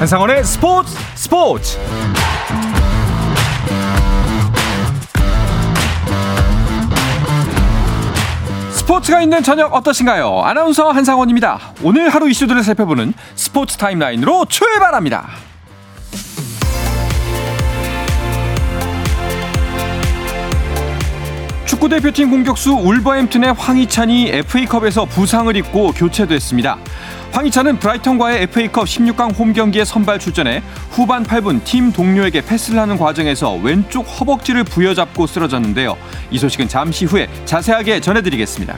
한상원의 스포츠 스포츠 스포츠가 있는 저녁 어떠신가요? 아나운서 한상원입니다. 오늘 하루 이슈들을 살펴보는 스포츠 타임라인으로 출발합니다. 축구 대표팀 공격수 울버햄튼의 황희찬이 FA컵에서 부상을 입고 교체됐습니다. 황희찬은 브라이턴과의 FA컵 16강 홈 경기에 선발 출전해 후반 8분 팀 동료에게 패스를 하는 과정에서 왼쪽 허벅지를 부여잡고 쓰러졌는데요. 이 소식은 잠시 후에 자세하게 전해드리겠습니다.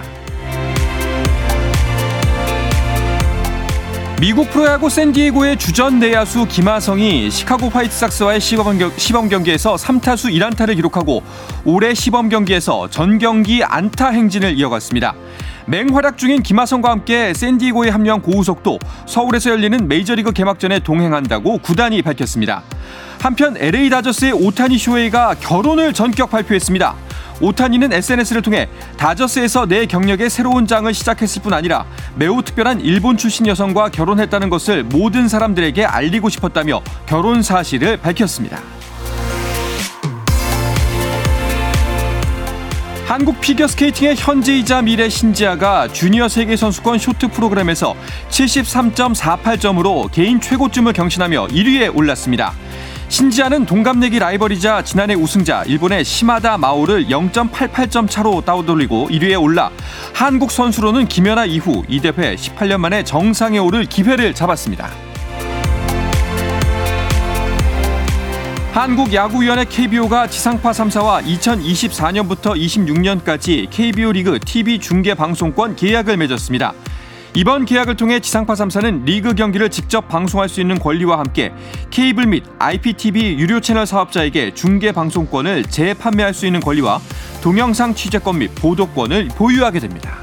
미국 프로야구 샌디에고의 주전 내야수 김하성이 시카고 화이트삭스와의 시범, 경기에서 3타수 1안타를 기록하고 올해 시범 경기에서 전 경기 안타 행진을 이어갔습니다. 맹활약 중인 김하성과 함께 샌디에고에 합류한 고우석도 서울에서 열리는 메이저리그 개막전에 동행한다고 구단이 밝혔습니다. 한편 LA 다저스의 오타니 쇼헤이가 결혼을 전격 발표했습니다. 오타니는 SNS를 통해 다저스에서 내 경력의 새로운 장을 시작했을 뿐 아니라 매우 특별한 일본 출신 여성과 결혼했다는 것을 모든 사람들에게 알리고 싶었다며 결혼 사실을 밝혔습니다. 한국 피겨스케이팅의 현재이자 미래 신지아가 주니어 세계선수권 쇼트 프로그램에서 73.48점으로 개인 최고점을 경신하며 1위에 올랐습니다. 신지아는 동갑내기 라이벌이자 지난해 우승자 일본의 시마다 마오를 0.88점 차로 따돌리고 1위에 올라 한국 선수로는 김연아 이후 이 대회 18년 만에 정상에 오를 기회를 잡았습니다. 한국야구위원회 KBO가 지상파 3사와 2024년부터 26년까지 KBO 리그 TV 중계 방송권 계약을 맺었습니다. 이번 계약을 통해 지상파 3사는 리그 경기를 직접 방송할 수 있는 권리와 함께 케이블 및 IPTV 유료 채널 사업자에게 중계 방송권을 재판매할 수 있는 권리와 동영상 취재권 및 보도권을 보유하게 됩니다.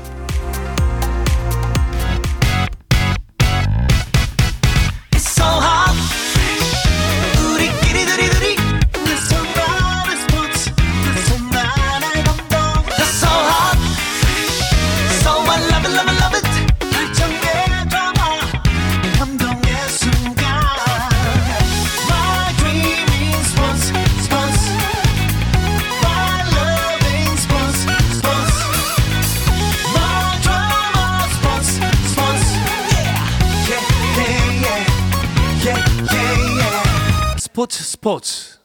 스포츠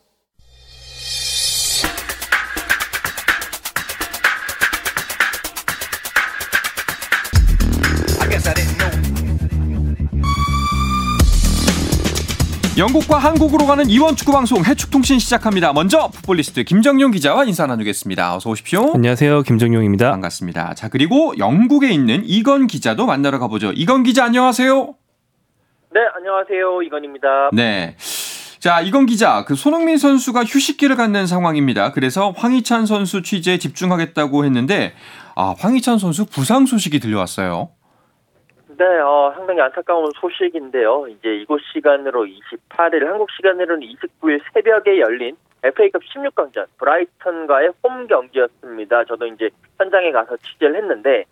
영국과 한국으로 가는 이원 축구 방송 해축통신 시작합니다. 먼저 풋볼리스트 김정용 기자와 인사 나누겠습니다. 어서 오십시오. 안녕하세요. 김정용입니다. 반갑습니다. 자, 그리고 영국에 있는 이건 기자도 만나러 가보죠. 이건 기자 안녕하세요. 네, 안녕하세요. 이건입니다. 네. 자, 이건 기자, 그 손흥민 선수가 휴식기를 갖는 상황입니다. 그래서 황희찬 선수 취재에 집중하겠다고 했는데, 아, 황희찬 선수 부상 소식이 들려왔어요. 네, 어, 상당히 안타까운 소식인데요. 이제 이곳 시간으로 28일, 한국 시간으로는 29일 새벽에 열린 FA컵 16강전 브라이턴과의 홈 경기였습니다. 저도 이제 현장에 가서 취재를 했는데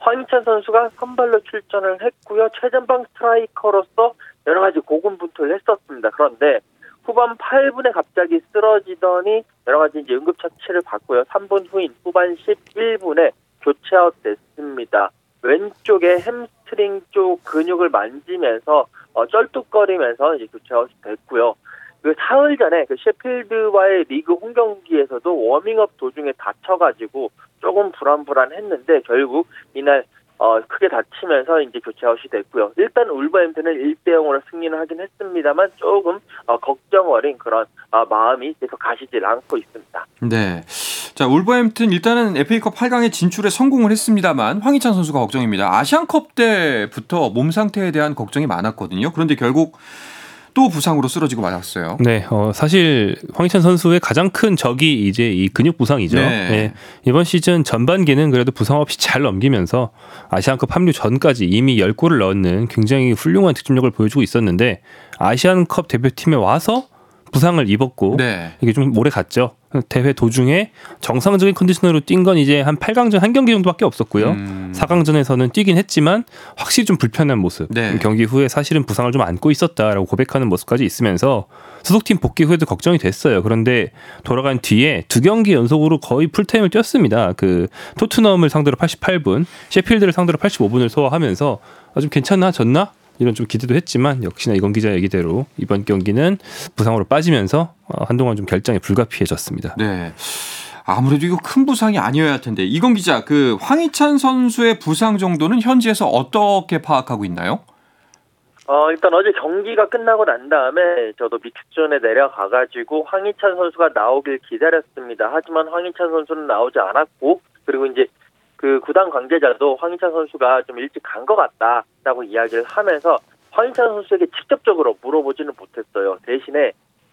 황희찬 선수가 선발로 출전을 했고요. 최전방 스트라이커로서 여러 가지 고군분투를 했었습니다. 그런데 후반 8분에 갑자기 쓰러지더니 여러 가지 이제 응급 처치를 받고요. 3분 후인 후반 11분에 교체아웃 됐습니다. 왼쪽에 햄스트링 쪽 근육을 만지면서 어, 쩔뚝거리면서 이제 교체아웃이 됐고요. 그 사흘 전에 그 셰필드와의 리그 홈 경기에서도 워밍업 도중에 다쳐가지고 조금 불안불안했는데 결국 이날 어, 크게 다치면서 이제 교체 아웃이 됐고요. 일단 울버햄튼은 1대 0으로 승리는 하긴 했습니다만 조금 어, 걱정 어린 그런 어, 마음이 계속 가시질 않고 있습니다. 네. 자, 울버햄튼 일단은 FA컵 8강에 진출에 성공을 했습니다만 황희찬 선수가 걱정입니다. 아시안컵 때부터 몸 상태에 대한 걱정이 많았거든요. 그런데 결국 또 부상으로 쓰러지고 말았어요. 네, 어, 사실 황희찬 선수의 가장 큰 적이 이제 이 근육 부상이죠. 네. 네, 이번 시즌 전반기는 그래도 부상 없이 잘 넘기면서 아시안컵 합류 전까지 이미 10골을 넣는 굉장히 훌륭한 득점력을 보여주고 있었는데 아시안컵 대표팀에 와서 부상을 입었고 네. 이게 좀 오래 갔죠. 대회 도중에 정상적인 컨디션으로 뛴 건 이제 한 8강전 한 경기 정도밖에 없었고요. 음. 4강전에서는 뛰긴 했지만 확실히 좀 불편한 모습. 네. 경기 후에 사실은 부상을 좀 안고 있었다라고 고백하는 모습까지 있으면서 소속팀 복귀 후에도 걱정이 됐어요. 그런데 돌아간 뒤에 두 경기 연속으로 거의 풀타임을 뛰었습니다. 그 토트넘을 상대로 88분, 셰필드를 상대로 85분을 소화하면서 아, 좀 괜찮아졌나? 이런 좀 기대도 했지만 역시나 이건 기자 얘기대로 이번 경기는 부상으로 빠지면서 어, 한동안 좀 결장이 불가피해졌습니다. 네. 아무래도 이거 큰 부상이 아니어야 할 텐데 이건 기자 그 황희찬 선수의 부상 정도는 현지에서 어떻게 파악하고 있나요? 어, 일단 어제 경기가 끝나고 난 다음에 저도 믹스존에 내려가가지고 황희찬 선수가 나오길 기다렸습니다. 하지만 황희찬 선수는 나오지 않았고, 그리고 이제 그 구단 관계자도 황희찬 선수가 좀 일찍 간 것 같다라고 이야기를 하면서 황희찬 선수에게 직접적으로 물어보지는 못했어요. 대신에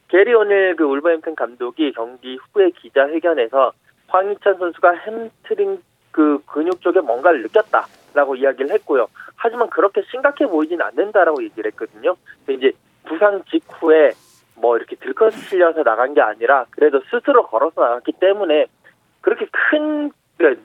게리 오닐 그 울버햄튼 감독이 경기 후에 기자회견에서 황희찬 선수가 햄스트링 그 근육 쪽에 뭔가를 느꼈다라고 이야기를 했고요. 하지만 그렇게 심각해 보이진 않는다라고 얘기를 했거든요. 이제 부상 직후에 뭐 이렇게 들것 실려서 나간 게 아니라 그래도 스스로 걸어서 나갔기 때문에 그렇게 큰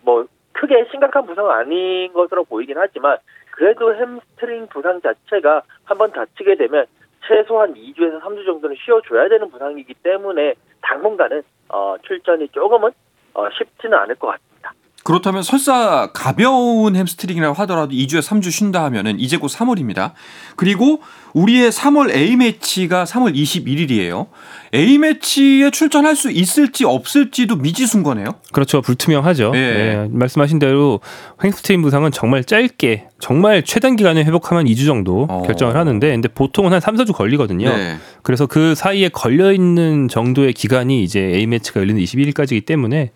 뭐 크게 심각한 부상은 아닌 것으로 보이긴 하지만 그래도 햄스트링 부상 자체가 한번 다치게 되면 최소한 2주에서 3주 정도는 쉬어줘야 되는 부상이기 때문에 당분간은 어, 출전이 조금은 어, 쉽지는 않을 것 같습니다. 그렇다면 설사 가벼운 hamstring이라고 하더라도 2주에 3주 쉰다 하면은 이제 곧 3월입니다. 그리고 우리의 3월 A매치가 3월 21일이에요. A매치에 출전할 수 있을지 없을지도 미지수인 거네요. 그렇죠. 불투명하죠. 예. 예, 말씀하신 대로 햄스트링 부상은 정말 짧게 정말 최단 기간에 회복하면 2주 정도 어. 결장을 하는데 근데 보통은 한 3, 4주 걸리거든요. 네. 그래서 그 사이에 걸려 있는 정도의 기간이 이제 A 매치가 열리는 21일까지이기 때문에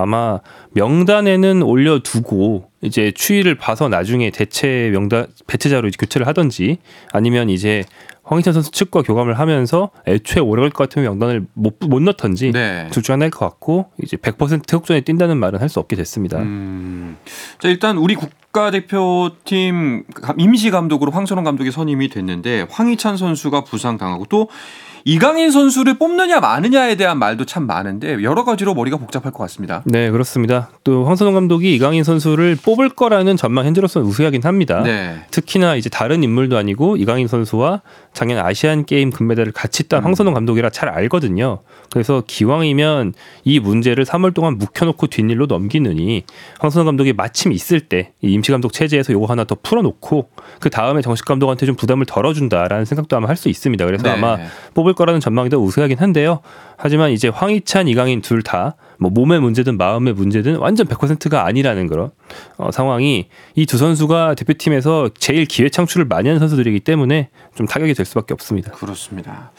아마 명단에는 올려두고 이제 추이를 봐서 나중에 대체 명단 배치자로 이제 교체를 하든지 아니면 이제 황희찬 선수 측과 교감을 하면서 애초에 오래 걸 것 같으면 명단을 못, 못 넣던지 네. 둘중 하나일 것 같고 이제 100% 태국전에 뛴다는 말은 할 수 없게 됐습니다. 음. 자, 일단 우리 국가대표팀 임시 감독으로 황선홍 감독이 선임이 됐는데 황희찬 선수가 부상 당하고 또 이강인 선수를 뽑느냐 마느냐에 대한 말도 참 많은데 여러 가지로 머리가 복잡할 것 같습니다. 네 그렇습니다. 또 황선홍 감독이 이강인 선수를 뽑을 거라는 전망 현재로서는 우세하긴 합니다. 네. 특히나 이제 다른 인물도 아니고 이강인 선수와 작년 아시안 게임 금메달을 같이 딴 음. 황선홍 감독이라 잘 알거든요. 그래서 기왕이면 이 문제를 3월 동안 묵혀놓고 뒷일로 넘기느니 황선홍 감독이 마침 있을 때이 임시 감독 체제에서 요거 하나 더 풀어놓고 그 다음에 정식 감독한테 좀 부담을 덜어준다라는 생각도 아마 할 수 있습니다. 그래서 네. 아마 뽑을 거라는 전망이 더 우세하긴 한데요. 하지만 이제 황희찬, 이강인 둘 다뭐 몸의 문제든 마음의 문제든 완전 100%가 아니라는 그런 어, 상황이 이 두 선수가 대표팀에서 제일 기회 창출을 많이 하는 선수들이기 때문에 좀 타격이 될 수밖에 없습니다. 그렇습니다.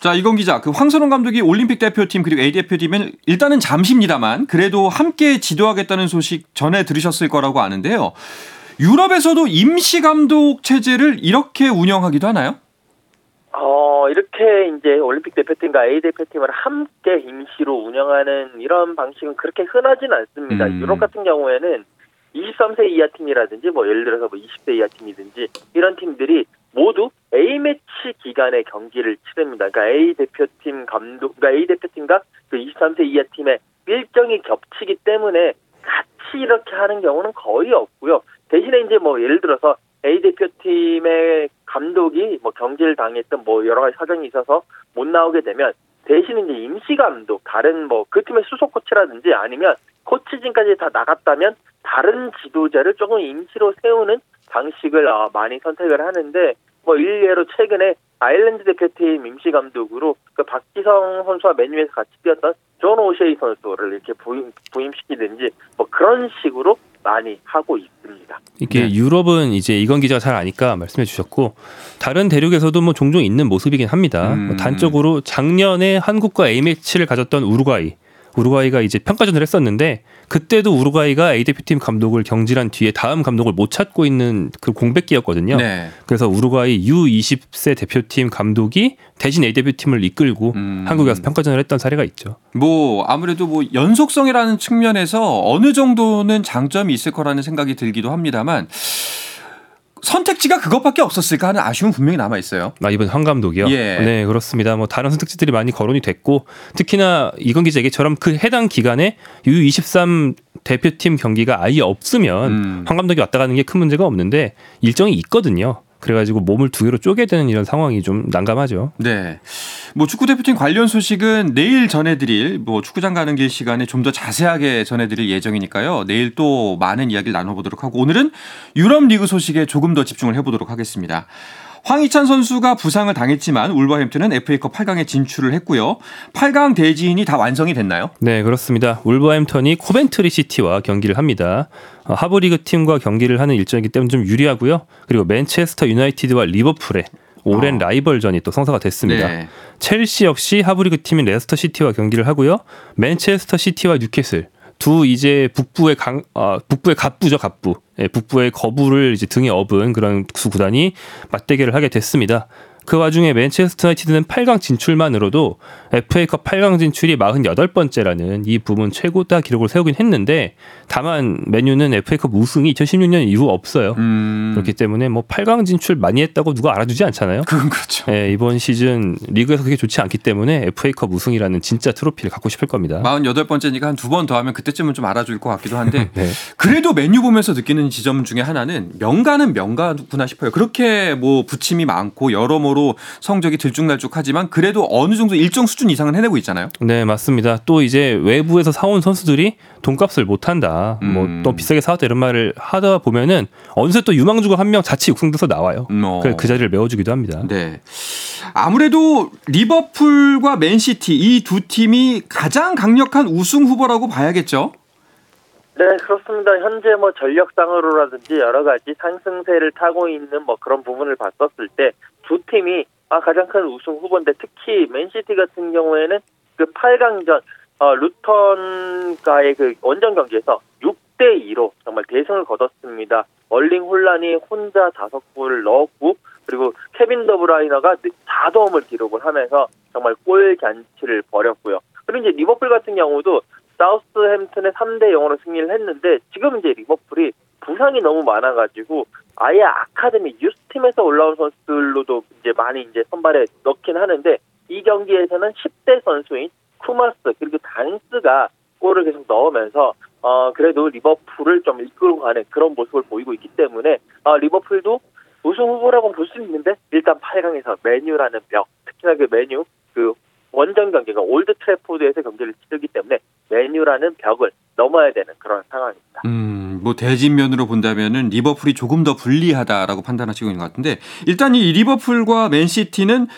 자, 이건 기자, 그 황선홍 감독이 올림픽 대표팀 그리고 A 대표팀은 일단은 잠시입니다만 그래도 함께 지도하겠다는 소식 전에 들으셨을 거라고 아는데요. 유럽에서도 임시 감독 체제를 이렇게 운영하기도 하나요? 어, 이렇게 이제 올림픽 대표팀과 A 대표팀을 함께 임시로 운영하는 이런 방식은 그렇게 흔하진 않습니다. 음. 유럽 같은 경우에는 23세 이하 팀이라든지 뭐 예를 들어서 뭐 20세 이하 팀이든지 이런 팀들이 모두 A매치 기간에 경기를 치릅니다. 그러니까 A 대표팀 감독, 그러니까 A 대표팀과 그 23세 이하 팀의 일정이 겹치기 때문에 같이 이렇게 하는 경우는 거의 없고요. 대신에 이제 뭐 예를 들어서 A 대표팀의 감독이 뭐 경질을 당했던 뭐 여러 가지 사정이 있어서 못 나오게 되면 대신 이제 임시 감독 다른 뭐 그 팀의 수석 코치라든지 아니면 코치진까지 다 나갔다면 다른 지도자를 조금 임시로 세우는 방식을 어, 많이 선택을 하는데 뭐 일례로 최근에 아일랜드 대표팀 임시 감독으로 그 박지성 선수와 맨유에서 같이 뛰었던 존 오셰이 선수를 이렇게 부임, 부임시키든지 뭐 그런 식으로 많이 하고 있습니다. 이게 네. 유럽은 이제 이건 기자가 잘 아니까 말씀해 주셨고 다른 대륙에서도 뭐 종종 있는 모습이긴 합니다. 음. 뭐 단적으로 작년에 한국과 A 매치를 가졌던 우루과이 우루과이가 이제 평가전을 했었는데 그때도 우루과이가 A 대표팀 감독을 경질한 뒤에 다음 감독을 못 찾고 있는 그 공백기였거든요. 네. 그래서 우루과이 U20세 대표팀 감독이 대신 A 대표팀을 이끌고 음. 한국에 와서 평가전을 했던 사례가 있죠. 뭐 아무래도 뭐 연속성이라는 측면에서 어느 정도는 장점이 있을 거라는 생각이 들기도 합니다만 선택지가 그것밖에 없었을까 하는 아쉬움 분명히 남아 있어요. 아, 이번 황 감독이요? 예. 네, 그렇습니다. 뭐 다른 선택지들이 많이 거론이 됐고 특히나 이건 기자 얘기처럼 그 해당 기간에 U23 대표팀 경기가 아예 없으면 음. 황 감독이 왔다 가는 게 큰 문제가 없는데 일정이 있거든요. 그래가지고 몸을 두 개로 쪼개야 되는 이런 상황이 좀 난감하죠. 네. 뭐 축구 대표팀 관련 소식은 내일 전해드릴 뭐 축구장 가는 길 시간에 좀 더 자세하게 전해드릴 예정이니까요. 내일 또 많은 이야기를 나눠보도록 하고 오늘은 유럽 리그 소식에 조금 더 집중을 해보도록 하겠습니다. 황희찬 선수가 부상을 당했지만 울버햄튼은 FA컵 8강에 진출을 했고요. 8강 대진이 다 완성이 됐나요? 네, 그렇습니다. 울버햄턴이 코벤트리 시티와 경기를 합니다. 어, 하부리그 팀과 경기를 하는 일정이기 때문에 좀 유리하고요. 그리고 맨체스터 유나이티드와 리버풀의 오랜 아. 라이벌전이 또 성사가 됐습니다. 네. 첼시 역시 하부리그 팀인 레스터 시티와 경기를 하고요. 맨체스터 시티와 뉴캐슬 두 이제 북부의 강 아, 북부의 갑부죠 갑부 예, 북부의 거부를 이제 등에 업은 그런 두 구단이 맞대결을 하게 됐습니다. 그 와중에 맨체스터 유나이티드는 8강 진출만으로도 FA컵 8강 진출이 48번째라는 이 부분 최고다 기록을 세우긴 했는데 다만 맨유는 FA컵 우승이 2016년 이후 없어요. 음. 그렇기 때문에 뭐 8강 진출 많이 했다고 누가 알아주지 않잖아요. 그건 그렇죠. 예, 이번 시즌 리그에서 그게 좋지 않기 때문에 FA컵 우승이라는 진짜 트로피를 갖고 싶을 겁니다. 48번째니까 한 두 번 더 하면 그때쯤은 좀 알아줄 것 같기도 한데 네. 그래도 메뉴 보면서 느끼는 지점 중에 하나는 명가는 명가구나 싶어요. 그렇게 뭐 부침이 많고 여러모로 성적이 들쭉날쭉하지만 그래도 어느 정도 일정 수준 이상은 해내고 있잖아요. 네, 맞습니다. 또 이제 외부에서 사온 선수들이 돈값을 못 한다. 음. 뭐또 비싸게 사왔다 이런 말을 하다 보면은 어느새 또 유망주가 한 명 자칫 육성돼서 나와요. 음, 어. 그래 그 자리를 메워주기도 합니다. 네. 아무래도 리버풀과 맨시티 이 두 팀이 가장 강력한 우승 후보라고 봐야겠죠. 네, 그렇습니다. 현재 뭐 전력상으로라든지 여러 가지 상승세를 타고 있는 뭐 그런 부분을 봤었을 때 두 팀이 아, 가장 큰 우승 후보인데 특히 맨시티 같은 경우에는 그 8강전 어, 루턴과의 그 원정 경기에서 6대 2로 정말 대승을 거뒀습니다. 얼링 혼란이 혼자 다섯 골을 넣었고 그리고 케빈 더브라이너가 4도움을 기록을 하면서 정말 골 잔치를 벌였고요. 그리고 이제 리버풀 같은 경우도 사우스햄튼의 3대 0으로 승리를 했는데 지금 이제 리버풀이 부상이 너무 많아가지고 아예 아카데미 유스팀에서 올라온 선수들로도 이제 많이 이제 선발에 넣긴 하는데 이 경기에서는 10대 선수인 쿠마스 그리고 단스가 골을 계속 넣으면서 어 그래도 리버풀을 좀 이끌고 가는 그런 모습을 보이고 있기 때문에 어, 리버풀도 우승 후보라고 볼 수 있는데 일단 8강에서 맨유라는 벽 특히나 그 맨유 그 원정 경기가 올드 트래포드에서 경기를 치르기 때문에 맨유라는 벽을 넘어야 되는 그런 상황입니다. 음, 뭐 대진면으로 본다면은 리버풀이 조금 더 불리하다라고 판단하시고 있는 것 같은데 일단 이 리버풀과 맨시티는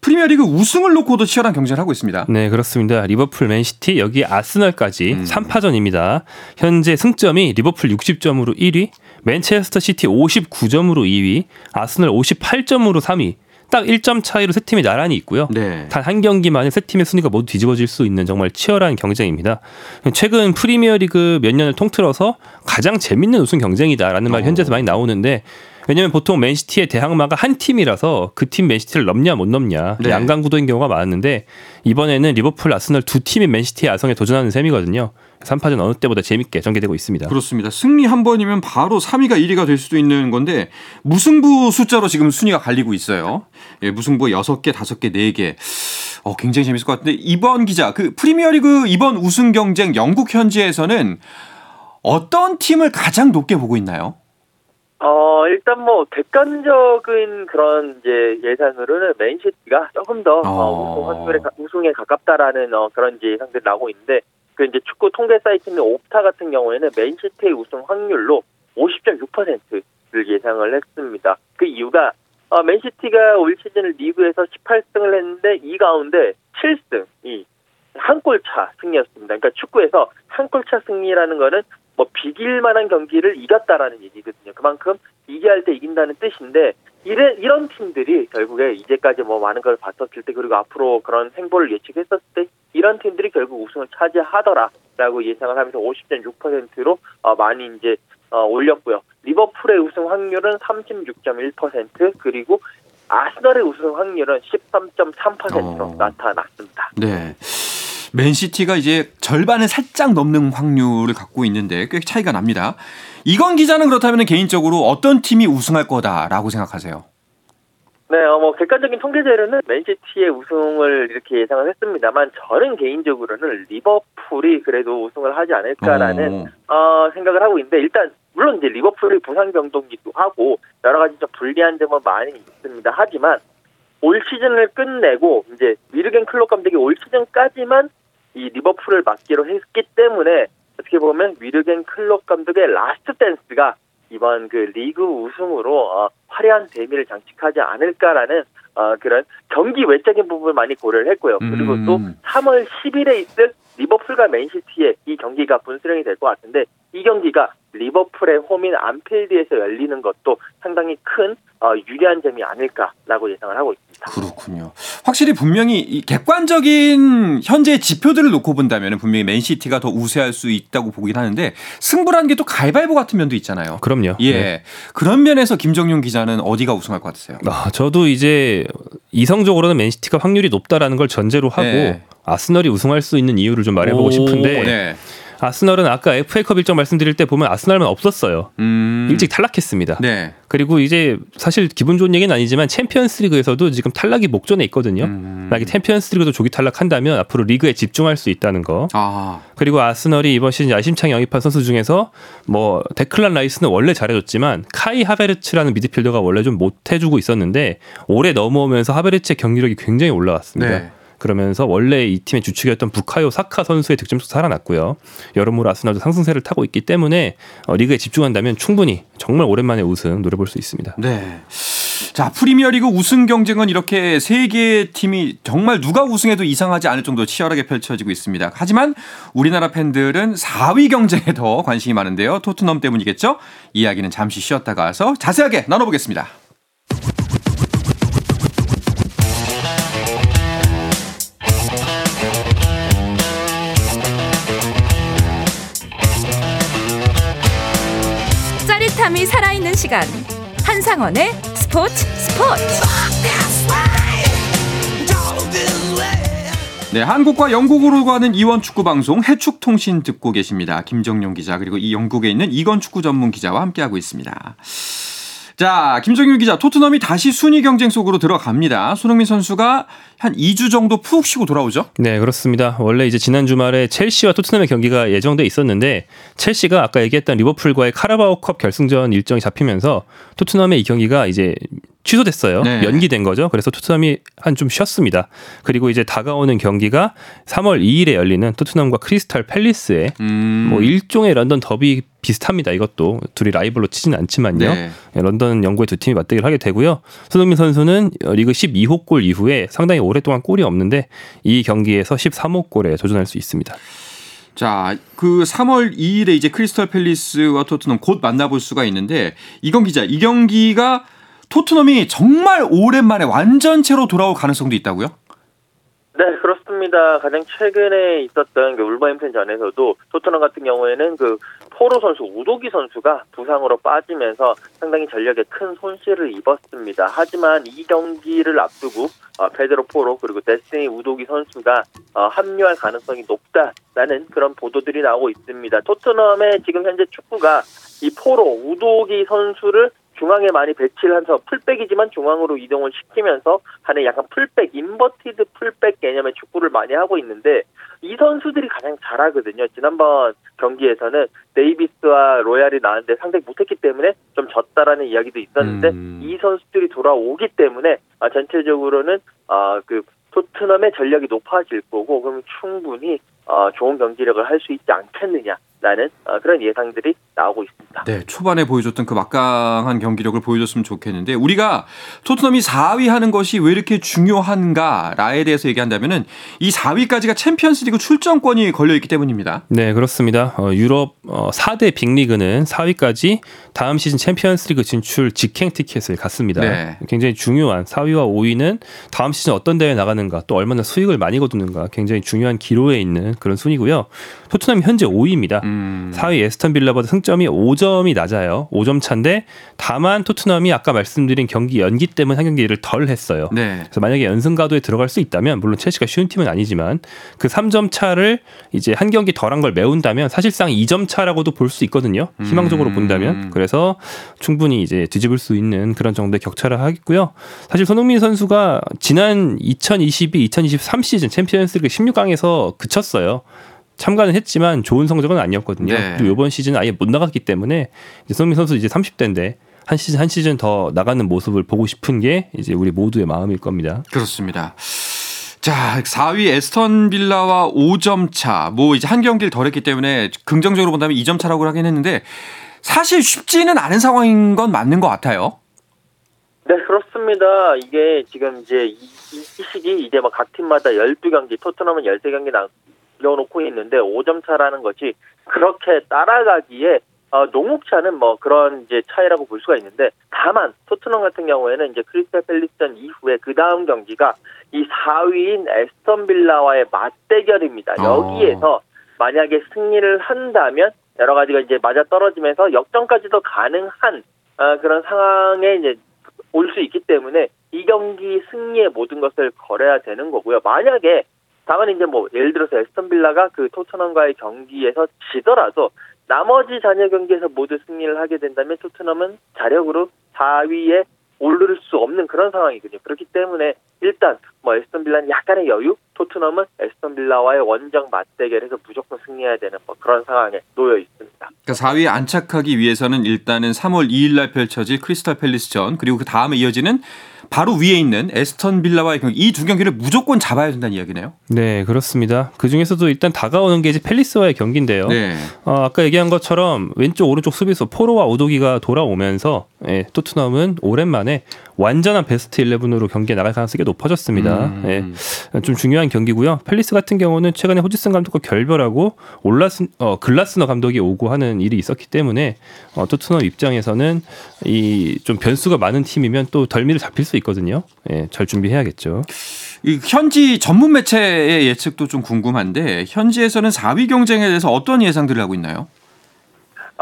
프리미어리그 우승을 놓고도 치열한 경쟁을 하고 있습니다. 네, 그렇습니다. 리버풀, 맨시티, 여기 아스널까지 음. 3파전입니다. 현재 승점이 리버풀 60점으로 1위, 맨체스터 시티 59점으로 2위, 아스널 58점으로 3위. 딱 1점 차이로 세 팀이 나란히 있고요. 네. 단 한 경기만에 세 팀의 순위가 모두 뒤집어질 수 있는 정말 치열한 경쟁입니다. 최근 프리미어리그 몇 년을 통틀어서 가장 재밌는 우승 경쟁이다라는 말이 어. 현지에서 많이 나오는데 왜냐면 보통 맨시티의 대항마가 한 팀이라서 그 팀 맨시티를 넘냐 못 넘냐 네. 양강 구도인 경우가 많은데 이번에는 리버풀, 아스널 두 팀이 맨시티의 아성에 도전하는 셈이거든요. 3파전 어느 때보다 재밌게 전개되고 있습니다. 그렇습니다. 승리 한 번이면 바로 3위가 1위가 될 수도 있는 건데 무승부 숫자로 지금 순위가 갈리고 있어요. 예, 무승부 6개, 5개, 4개. 어, 굉장히 재밌을 것 같은데 이번 기자 그 프리미어리그 이번 우승 경쟁 영국 현지에서는 어떤 팀을 가장 높게 보고 있나요? 어 일단 뭐 객관적인 그런 이제 예상으로는 맨시티가 조금 더 어. 어, 우승 확률에 가- 우승에 가깝다라는 어, 그런 이제 예상들이 나오고 있는데 그 이제 축구 통계 사이트인 옵타 같은 경우에는 맨시티의 우승 확률로 50.6%를 예상을 했습니다. 그 이유가 어, 맨시티가 올 시즌 리그에서 18승을 했는데 이 가운데 7승이 한 골 차 승리였습니다. 그러니까 축구에서 한 골 차 승리라는 거는 뭐 비길 만한 경기를 이겼다라는 얘기거든요. 그만큼 이겨야 할때 이긴다는 뜻인데 이래, 이런 팀들이 결국에 이제까지 뭐 많은 걸 봤었을 때 그리고 앞으로 그런 행보를 예측했었을 때 이런 팀들이 결국 우승을 차지하더라라고 예상을 하면서 50.6%로 어, 많이 이제 어, 올렸고요. 리버풀의 우승 확률은 36.1% 그리고 아스널의 우승 확률은 13.3%로 어. 나타났습니다. 네. 맨시티가 이제 절반을 살짝 넘는 확률을 갖고 있는데 꽤 차이가 납니다. 이건 기자는 그렇다면 개인적으로 어떤 팀이 우승할 거다라고 생각하세요? 네, 어, 뭐 객관적인 통계자료는 맨시티의 우승을 이렇게 예상을 했습니다만 저는 개인적으로는 리버풀이 그래도 우승을 하지 않을까라는 어. 어, 생각을 하고 있는데 일단 물론 이제 리버풀이 부상 병동기도 하고 여러 가지 좀 불리한 점은 많이 있습니다. 하지만 올 시즌을 끝내고 이제 위르겐 클롭 감독이 올 시즌까지만 이 리버풀을 맡기로 했기 때문에 어떻게 보면 위르겐 클롭 감독의 last dance가 이번 그 리그 우승으로 어, 화려한 대미를 장식하지 않을까라는 어, 그런 경기 외적인 부분을 많이 고려를 했고요. 그리고 음. 또 3월 10일에 있을 리버풀과 맨시티의 이 경기가 분수령이 될 것 같은데 이 경기가 리버풀의 홈인 안필드에서 열리는 것도 상당히 큰 어, 유리한 점이 아닐까라고 예상을 하고 있습니다. 그렇군요. 확실히 분명히 이 객관적인 현재 지표들을 놓고 본다면 분명히 맨시티가 더 우세할 수 있다고 보긴 하는데 승부라는 게 또 가위바위보 같은 면도 있잖아요. 그럼요. 예. 네. 그런 면에서 김정용 기자는 어디가 우승할 것 같으세요? 아, 저도 이제 이성적으로는 맨시티가 확률이 높다라는 걸 전제로 하고 네. 아스널이 우승할 수 있는 이유를 좀 말해보고 오, 싶은데 네. 아스널은 아까 FA컵 일정 말씀드릴 때 보면 아스널만 없었어요. 음. 일찍 탈락했습니다. 네. 그리고 이제 사실 기분 좋은 얘기는 아니지만 챔피언스리그에서도 지금 탈락이 목전에 있거든요. 음. 만약에 챔피언스리그도 조기 탈락한다면 앞으로 리그에 집중할 수 있다는 거. 아. 그리고 아스널이 이번 시즌 야심차게 영입한 선수 중에서 뭐 데클란 라이스는 원래 잘해줬지만 카이 하베르츠라는 미드필더가 원래 좀 못해주고 있었는데 올해 넘어오면서 하베르츠의 경기력이 굉장히 올라왔습니다. 네. 그러면서 원래 이 팀의 주축이었던 부카요 사카 선수의 득점도 살아났고요. 여러모로 아스널도 상승세를 타고 있기 때문에 어, 리그에 집중한다면 충분히 정말 오랜만에 우승 노려볼 수 있습니다. 네. 자, 프리미어리그 우승 경쟁은 이렇게 세 개의 팀이 정말 누가 우승해도 이상하지 않을 정도로 치열하게 펼쳐지고 있습니다. 하지만 우리나라 팬들은 4위 경쟁에 더 관심이 많은데요. 토트넘 때문이겠죠? 이야기는 잠시 쉬었다가 와서 자세하게 나눠보겠습니다. 시간 한상원의 스포츠 스포츠 네, 한국과 영국으로 가는 이원 축구 방송 해축 통신 듣고 계십니다. 김정용 기자 그리고 이 영국에 있는 이건 축구 전문 기자와 함께하고 있습니다. 자, 김정용 기자, 토트넘이 다시 순위 경쟁 속으로 들어갑니다. 손흥민 선수가 한 2주 정도 푹 쉬고 돌아오죠? 네, 그렇습니다. 원래 이제 지난 주말에 첼시와 토트넘의 경기가 예정돼 있었는데 첼시가 아까 얘기했던 리버풀과의 카라바오컵 결승전 일정이 잡히면서 토트넘의 이 경기가 이제 취소됐어요. 네. 연기된 거죠. 그래서 토트넘이 한 좀 쉬었습니다. 그리고 이제 다가오는 경기가 3월 2일에 열리는 토트넘과 크리스탈 팰리스의 음. 뭐 일종의 런던 더비 비슷합니다. 이것도 둘이 라이벌로 치진 않지만요. 네. 네, 런던 영구의 두 팀이 맞대결 하게 되고요. 손흥민 선수는 리그 12호 골 이후에 상당히 오랫동안 골이 없는데 이 경기에서 13호 골에 도전할 수 있습니다. 자, 그 3월 2일에 이제 크리스털 팰리스와 토트넘 곧 만나볼 수가 있는데 이건 기자, 이 경기가 토트넘이 정말 오랜만에 완전체로 돌아올 가능성도 있다고요? 네, 그렇습니다. 가장 최근에 있었던 그 울버햄튼전에서도 토트넘 같은 경우에는 그 포로 선수 우도기 선수가 부상으로 빠지면서 상당히 전력에 큰 손실을 입었습니다. 하지만 이 경기를 앞두고 어, 페드로 포로 그리고 데스티니 우도기 선수가 어, 합류할 가능성이 높다라는 그런 보도들이 나오고 있습니다. 토트넘의 지금 현재 축구가 이 포로 우도기 선수를 중앙에 많이 배치를 해서 풀백이지만 중앙으로 이동을 시키면서 하는 약간 풀백, inverted 풀백 개념의 축구를 많이 하고 있는데 이 선수들이 가장 잘하거든요. 지난번 경기에서는 데이비스와 로얄이 나왔는데 상당히 못했기 때문에 좀 졌다라는 이야기도 있었는데 음. 이 선수들이 돌아오기 때문에 아, 전체적으로는 아, 그 토트넘의 전력이 높아질 거고 그럼 충분히 어, 좋은 경기력을 할 수 있지 않겠느냐 라는 어, 그런 예상들이 나오고 있습니다. 네, 초반에 보여줬던 그 막강한 경기력을 보여줬으면 좋겠는데 우리가 토트넘이 4위 하는 것이 왜 이렇게 중요한가라에 대해서 얘기한다면은 이 4위까지가 챔피언스리그 출전권이 걸려 있기 때문입니다. 네, 그렇습니다. 어, 유럽 어, 4대 빅리그는 4위까지 다음 시즌 챔피언스리그 진출 직행 티켓을 갖습니다. 네. 굉장히 중요한 4위와 5위는 다음 시즌 어떤 대회 나가는가 또 얼마나 수익을 많이 거두는가 굉장히 중요한 기로에 있는 그런 순위고요. 토트넘이 현재 5위입니다. 음. 4위 에스턴 빌라보다 승점이 5점이 낮아요. 5점 차인데 다만 토트넘이 아까 말씀드린 경기 연기 때문에 한 경기를 덜 했어요. 네. 그래서 만약에 연승 가도에 들어갈 수 있다면 물론 첼시가 쉬운 팀은 아니지만 그 3점 차를 이제 한 경기 덜한 걸 메운다면 사실상 2점 차라고도 볼 수 있거든요. 희망적으로 음. 본다면. 그래서 충분히 이제 뒤집을 수 있는 그런 정도의 격차를 하겠고요. 사실 손흥민 선수가 지난 2022, 2023 시즌 챔피언스리그 16강에서 그쳤어요. 참가는 했지만 좋은 성적은 아니었거든요. 네. 그리고 이번 시즌 아예 못 나갔기 때문에 이제 손흥민 선수 이제 30대인데 한 시즌 한 시즌 더 나가는 모습을 보고 싶은 게 이제 우리 모두의 마음일 겁니다. 그렇습니다. 자, 4위 에스턴 빌라와 5점 차. 뭐 이제 한 경기를 덜 했기 때문에 긍정적으로 본다면 2점 차라고 하긴 했는데 사실 쉽지는 않은 상황인 건 맞는 것 같아요. 네, 그렇습니다. 이게 지금 이제 이, 이 시기 이제 뭐각 팀마다 12경기, 토트넘은 13경기 남 겨놓고 있는데 5점 차라는 것이 그렇게 따라가기에 어, 않은 뭐 그런 이제 차이라고 볼 수가 있는데 다만 토트넘 같은 경우에는 이제 크리스탈 팰리스전 이후에 그 다음 경기가 이 4위인 에스턴 빌라와의 맞대결입니다. 어. 여기에서 만약에 승리를 한다면 여러 가지가 이제 맞아 떨어지면서 역전까지도 가능한 어, 그런 상황에 이제 올 수 있기 때문에 이 경기 승리의 모든 것을 걸어야 되는 거고요. 만약에 다만 이제 뭐 예를 들어서 에스턴 빌라가 그 토트넘과의 경기에서 지더라도 나머지 잔여 경기에서 모두 승리를 하게 된다면 토트넘은 자력으로 4위에 오를 수 없는 그런 상황이거든요. 그렇기 때문에 일단 뭐 에스턴 빌라는 약간의 여유, 토트넘은 에스턴 빌라와의 원정 맞대결에서 무조건 승리해야 되는 뭐 그런 상황에 놓여 있습니다. 그러니까 4위에 안착하기 위해서는 일단은 3월 2일 날 펼쳐질 크리스탈 팰리스전 그리고 그 다음에 이어지는 바로 위에 있는 애스턴 빌라와의 경기 이 두 경기를 무조건 잡아야 된다는 이야기네요. 네, 그렇습니다. 그 중에서도 일단 다가오는 게 이제 팰리스와의 경기인데요. 네. 어, 아까 얘기한 것처럼 왼쪽 오른쪽 수비수 포로와 우도기가 돌아오면서 예, 토트넘은 오랜만에 완전한 베스트 11으로 경기에 나갈 가능성이 높아졌습니다. 음. 예, 좀 중요한 경기고요. 팰리스 같은 경우는 최근에 호지슨 감독과 결별하고 올라스 어, 글라스너 감독이 오고 하는 일이 있었기 때문에 어, 토트넘 입장에서는 이 좀 변수가 많은 팀이면 또 덜미를 잡힐 수 있거든요. 예, 잘 준비해야겠죠. 이 현지 전문 매체의 예측도 좀 궁금한데 현지에서는 4위 경쟁에 대해서 어떤 예상들을 하고 있나요?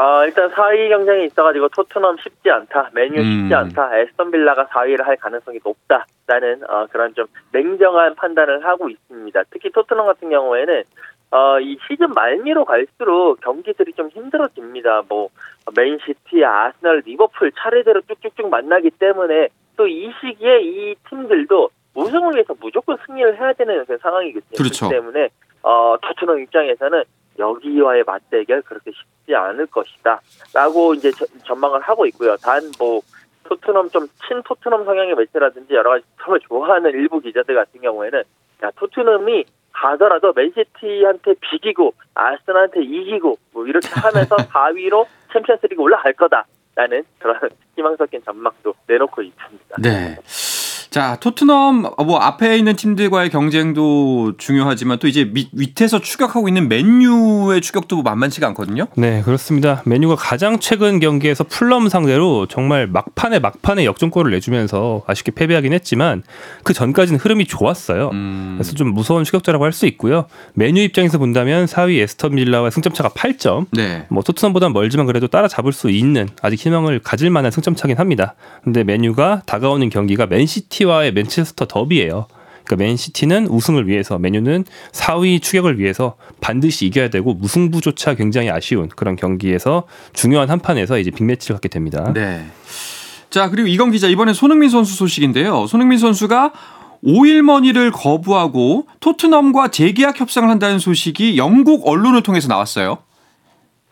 아, 일단 4위 경쟁이 있어가지고 토트넘 쉽지 않다, 메뉴 쉽지 음. 않다, 에스턴 빌라가 4위를 할 가능성이 높다라는 어, 그런 좀 냉정한 판단을 하고 있습니다. 특히 토트넘 같은 경우에는 어, 이 시즌 말미로 갈수록 경기들이 좀 힘들어집니다. 뭐 맨시티, 아스널, 리버풀 차례대로 쭉쭉쭉 만나기 때문에 또 이 시기에 이 팀들도 우승을 위해서 무조건 승리를 해야 되는 그 상황이거든요. 그렇죠. 그렇기 때문에 어, 토트넘 입장에서는 여기와의 맞대결 그렇게 쉽지 않을 것이다. 라고 이제 저- 전망을 하고 있고요. 단 뭐 토트넘 좀 친 토트넘 성향의 매체라든지 여러 가지 토트넘을 좋아하는 일부 기자들 같은 경우에는 야 토트넘이 가더라도 맨시티한테 비기고 아스널한테 이기고 뭐 이렇게 하면서 4위로 챔피언스리그 올라갈 거다라는 그런 희망 섞인 전망도 내놓고 있습니다. 네. 자, 토트넘 뭐 앞에 있는 팀들과의 경쟁도 중요하지만 또 이제 밑, 밑에서 추격하고 있는 맨유의 추격도 만만치가 않거든요. 네, 그렇습니다. 메뉴가 가장 최근 경기에서 풀럼 상대로 정말 막판에 막판에 역전골을 내주면서 아쉽게 패배하긴 했지만 그 전까지는 흐름이 좋았어요. 음. 그래서 좀 무서운 추격자라고 할 수 있고요. 메뉴 입장에서 본다면 4위 에스턴 빌라와 승점 차가 8점. 네. 뭐 토트넘보다 멀지만 그래도 따라잡을 수 있는 아직 희망을 가질 만한 승점 차긴 합니다. 근데 메뉴가 다가 오는 경기가 맨시티와의 맨체스터 더비예요. 그러니까 맨시티는 우승을 위해서 메뉴는 4위 추격을 위해서 반드시 이겨야 되고 무승부조차 굉장히 아쉬운 그런 경기에서 중요한 한 판에서 이제 빅매치를 갖게 됩니다. 네. 자, 그리고 이건 기자 이번에 손흥민 선수 소식인데요. 손흥민 선수가 5일머니를 거부하고 토트넘과 재계약 협상을 한다는 소식이 영국 언론을 통해서 나왔어요.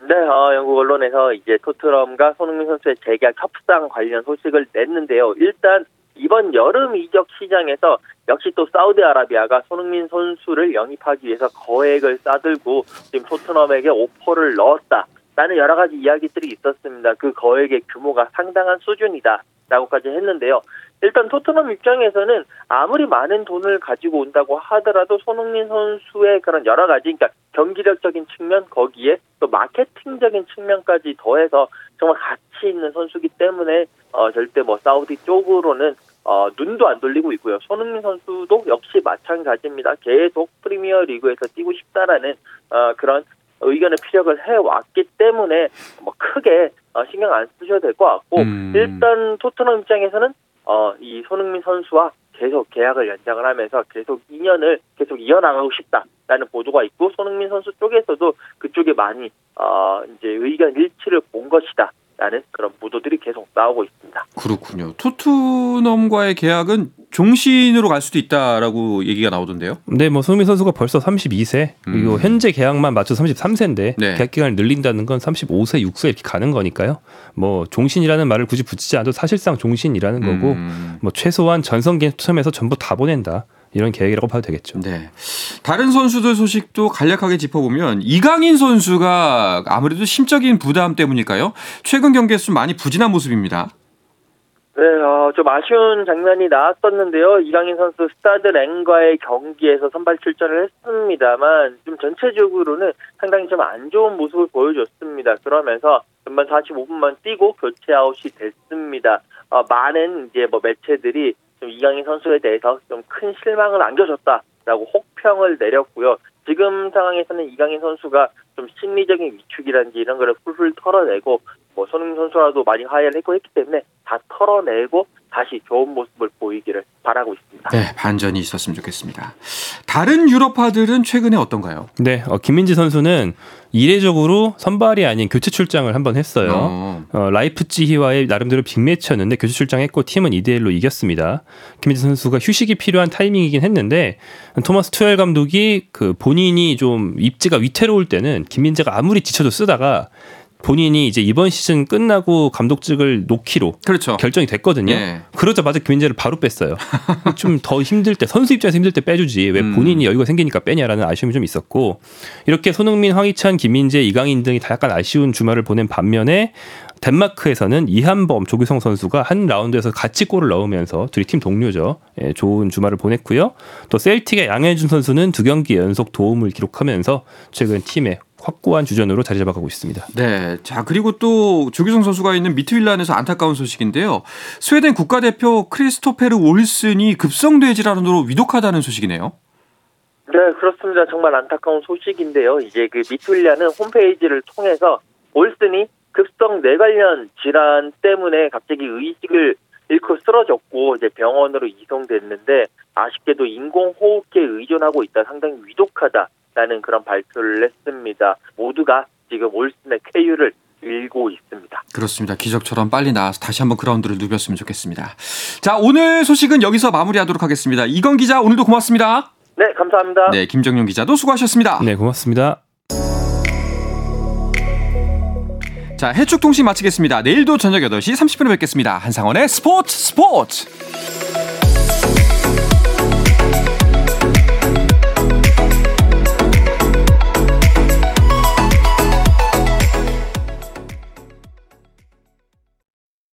네, 어, 영국 언론에서 이제 토트넘과 손흥민 선수의 재계약 협상 관련 소식을 냈는데요. 일단 이번 여름 이적 시장에서 역시 또 사우디아라비아가 손흥민 선수를 영입하기 위해서 거액을 싸들고 지금 토트넘에게 오퍼를 넣었다. 라는 여러 가지 이야기들이 있었습니다. 그 거액의 규모가 상당한 수준이다. 라고까지 했는데요. 일단 토트넘 입장에서는 아무리 많은 돈을 가지고 온다고 하더라도 손흥민 선수의 그런 여러 가지, 그러니까 경기력적인 측면 거기에 또 마케팅적인 측면까지 더해서 정말 가치 있는 선수기 때문에 어, 절대 뭐 사우디 쪽으로는 어, 눈도 안 돌리고 있고요. 손흥민 선수도 역시 마찬가지입니다. 계속 프리미어 리그에서 뛰고 싶다라는 어, 그런 의견을 피력을 해왔기 때문에 뭐 크게 어, 신경 안 쓰셔도 될 것 같고 음. 일단 토트넘 입장에서는 어, 이 손흥민 선수와 계속 계약을 연장을 하면서 계속 2년을 계속 이어나가고 싶다라는 보도가 있고 손흥민 선수 쪽에서도 그쪽에 많이 어, 이제 의견 일치를 본 것이다. 라는 그런 보도들이 계속 나오고 있습니다. 그렇군요. 토트넘과의 계약은 종신으로 갈 수도 있다라고 얘기가 나오던데요. 근데 뭐 손흥민 선수가 벌써 32세 그리고 음. 현재 계약만 맞춰 33세인데 네. 계약 기간을 늘린다는 건 35세, 6세 이렇게 가는 거니까요. 뭐 종신이라는 말을 굳이 붙이지 않아도 사실상 종신이라는 거고 음. 뭐 최소한 전성기 토트넘에서 전부 다 보낸다 이런 계획이라고 봐도 되겠죠. 네. 다른 선수들 소식도 간략하게 짚어보면 이강인 선수가 아무래도 심적인 부담 때문일까요? 최근 경기에 좀 많이 부진한 모습입니다. 네, 어, 좀 아쉬운 장면이 나왔었는데요. 이강인 선수 스타드 랭과의 경기에서 선발 출전을 했습니다만 좀 전체적으로는 상당히 좀 안 좋은 모습을 보여줬습니다. 그러면서 전반 45분만 뛰고 교체 아웃이 됐습니다. 어, 많은 이제 뭐 매체들이 좀 이강인 선수에 대해서 좀 큰 실망을 안겨줬다라고 혹평을 내렸고요. 지금 상황에서는 이강인 선수가 좀 심리적인 위축이라든지 이런 거를 풀풀 털어내고 뭐 손흥민 선수라도 많이 화해를 했고 했기 때문에 다 털어내고 다시 좋은 모습을 보이기를 바라고 있습니다. 네, 반전이 있었으면 좋겠습니다. 다른 유럽파들은 최근에 어떤가요? 네, 어, 김민지 선수는 이례적으로 선발이 아닌 교체 출장을 한번 했어요. 어. 어, 라이프치히와의 나름대로 빅매치였는데 교체 출장했고 팀은 2대 1로 이겼습니다. 김민재 선수가 휴식이 필요한 타이밍이긴 했는데 토마스 투엘 감독이 그 본인이 좀 입지가 위태로울 때는 김민재가 아무리 지쳐도 쓰다가 본인이 이제 이번 시즌 끝나고 감독직을 놓기로 그렇죠. 결정이 됐거든요. 예. 그러자마자 김민재를 바로 뺐어요. 좀 더 힘들 때 선수 입장에서 힘들 때 빼주지 왜 음. 본인이 여유가 생기니까 빼냐라는 아쉬움이 좀 있었고 이렇게 손흥민, 황희찬, 김민재, 이강인 등이 다 약간 아쉬운 주말을 보낸 반면에 덴마크에서는 이한범, 조규성 선수가 한 라운드에서 같이 골을 넣으면서 둘이 팀 동료죠. 예, 좋은 주말을 보냈고요. 또 셀틱의 양현준 선수는 두 경기 연속 도움을 기록하면서 최근 팀의 확고한 주전으로 자리 잡아가고 있습니다. 네. 자, 그리고 또 조규성 선수가 있는 미트윌란에서 안타까운 소식인데요. 스웨덴 국가대표 크리스토페르 올슨이 급성대 질환으로 위독하다는 소식이네요. 네, 그렇습니다. 정말 안타까운 소식인데요. 이제 그 미툴리아는 홈페이지를 통해서 올슨이 급성 뇌 관련 질환 때문에 갑자기 의식을 잃고 쓰러졌고 이제 병원으로 이송됐는데 아쉽게도 인공호흡기에 의존하고 있다 상당히 위독하다 라는 그런 발표를 했습니다. 모두가 지금 올슨의 쾌유를 일고 있습니다. 그렇습니다. 기적처럼 빨리 나와서 다시 한번 그라운드를 누볐으면 좋겠습니다. 자, 오늘 소식은 여기서 마무리하도록 하겠습니다. 이건 기자 오늘도 고맙습니다. 네, 감사합니다. 네, 김정용 기자도 수고하셨습니다. 네, 고맙습니다. 자, 해축통신 마치겠습니다. 내일도 저녁 8시 30분에 뵙겠습니다. 한상원의 스포츠 스포츠!